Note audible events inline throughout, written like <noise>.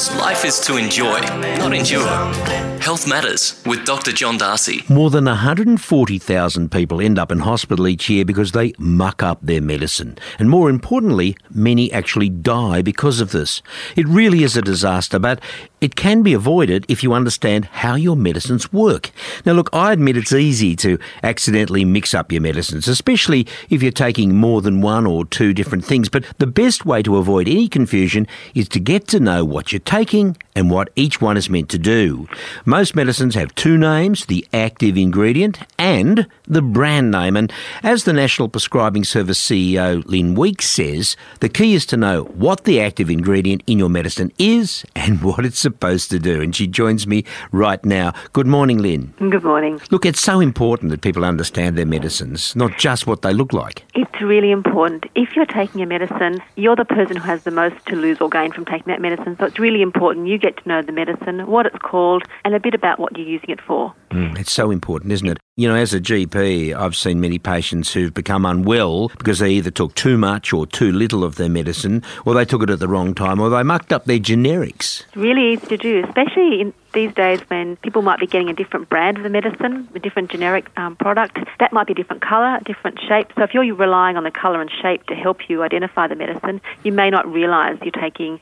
Because life is to enjoy, not endure. Health Matters with Dr. John D'Arcy. More than 140,000 people end up in hospital each year because they muck up their medicine. And more importantly, many actually die because of this. It really is a disaster, but it can be avoided if you understand how your medicines work. Now, look, I admit it's easy to accidentally mix up your medicines, especially if you're taking more than one or two different things. But the best way to avoid any confusion is to get to know what you're taking and what each one is meant to do. Most medicines have two names the active ingredient and the brand name. And as the National Prescribing Service CEO Lynn Weekes says, the key is to know what the active ingredient in your medicine is and <laughs> what it's supposed to do. And she joins me right now. Good morning, Lynn. Good morning. Look, it's so important that people understand their medicines, not just what they look like. It's really important. If you're taking a medicine, you're the person who has the most to lose or gain from taking that medicine. So it's really important you get to know the medicine, what it's called, and a bit about what you're using it for. Mm, it's so important, isn't it? You know, as a GP, I've seen many patients who've become unwell because they either took too much or too little of their medicine, or they took it at the wrong time, or they mucked up their generics. It's really easy to do, especially in these days when people might be getting a different brand of the medicine, a different generic um, product. That might be a different colour, a different shape. So if you're relying on the colour and shape to help you identify the medicine, you may not realise you're taking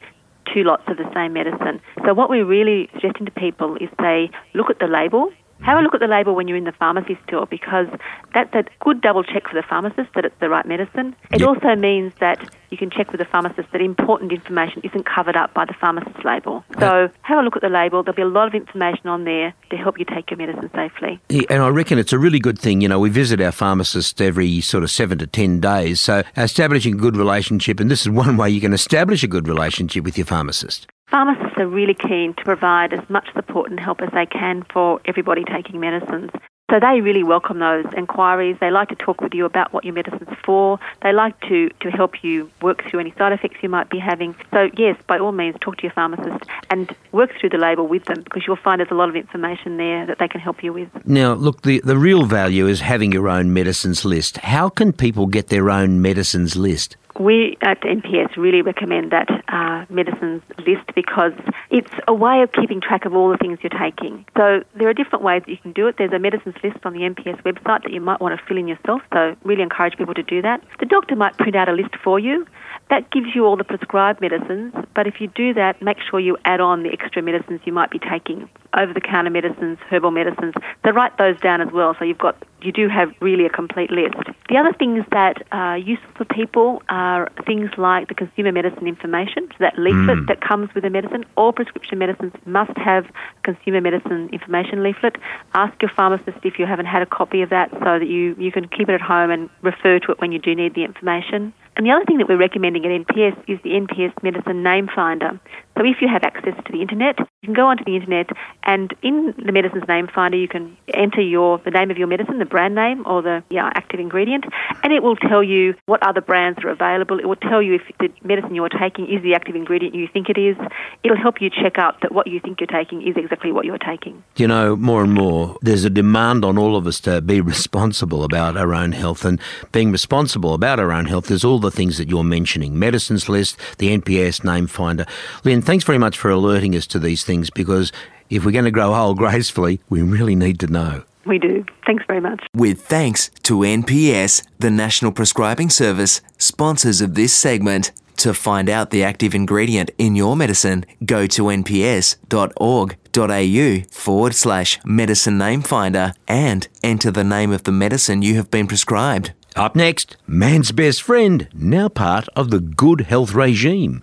two lots of the same medicine. So what we're really suggesting to people is they look at the label. Have a look at the label when you're in the pharmacy store because that's a good double check for the pharmacist that it's the right medicine. It Yep. also means that you can check with the pharmacist that important information isn't covered up by the pharmacist's label. So have a look at the label. There'll be a lot of information on there to help you take your medicine safely. Yeah, and I reckon it's a really good thing. You know, we visit our pharmacist every sort of seven to ten days. So establishing a good relationship, and this is one way you can establish a good relationship with your pharmacist. Pharmacists are really keen to provide as much support and help as they can for everybody taking medicines. So they really welcome those inquiries. They like to talk with you about what your medicine's for. They like to, to help you work through any side effects you might be having. So yes, by all means, talk to your pharmacist and work through the label with them because you'll find there's a lot of information there that they can help you with. Now, look, the, the real value is having your own medicines list. How can people get their own medicines list? We at NPS really recommend that uh, medicines list because it's a way of keeping track of all the things you're taking. So there are different ways that you can do it. There's a medicines list on the NPS website that you might want to fill in yourself. So really encourage people to do that. The doctor might print out a list for you. That gives you all the prescribed medicines, but if you do that, make sure you add on the extra medicines you might be taking, over-the-counter medicines, herbal medicines. So write those down as well. So you've got you do have really a complete list. The other things that are useful for people are things like the consumer medicine information, so that leaflet mm. that comes with the medicine. All prescription medicines must have consumer medicine information leaflet. Ask your pharmacist if you haven't had a copy of that so that you, you can keep it at home and refer to it when you do need the information. And the other thing that we're recommending at NPS is the NPS Medicine Name Finder. So if you have access to the internet, you can go onto the internet and in the medicine's name finder you can enter your the name of your medicine, the brand name or the yeah, active ingredient, and it will tell you what other brands are available. It will tell you if the medicine you're taking is the active ingredient you think it is. It'll help you check out that what you think you're taking is exactly what you're taking. You know, more and more, there's a demand on all of us to be <laughs> responsible about our own health. And being responsible about our own health is all the things that you're mentioning medicines list, the NPS name finder. Lynn, thanks very much for alerting us to these things because if we're going to grow old <laughs> gracefully, we really need to know. We do. Thanks very much. With thanks to NPS, the National Prescribing Service, sponsors of this segment. To find out the active ingredient in your medicine, go to nps.org.au forward slash medicine name finder and enter the name of the medicine you have been prescribed. Up next, man's best friend, now part of the good health regime.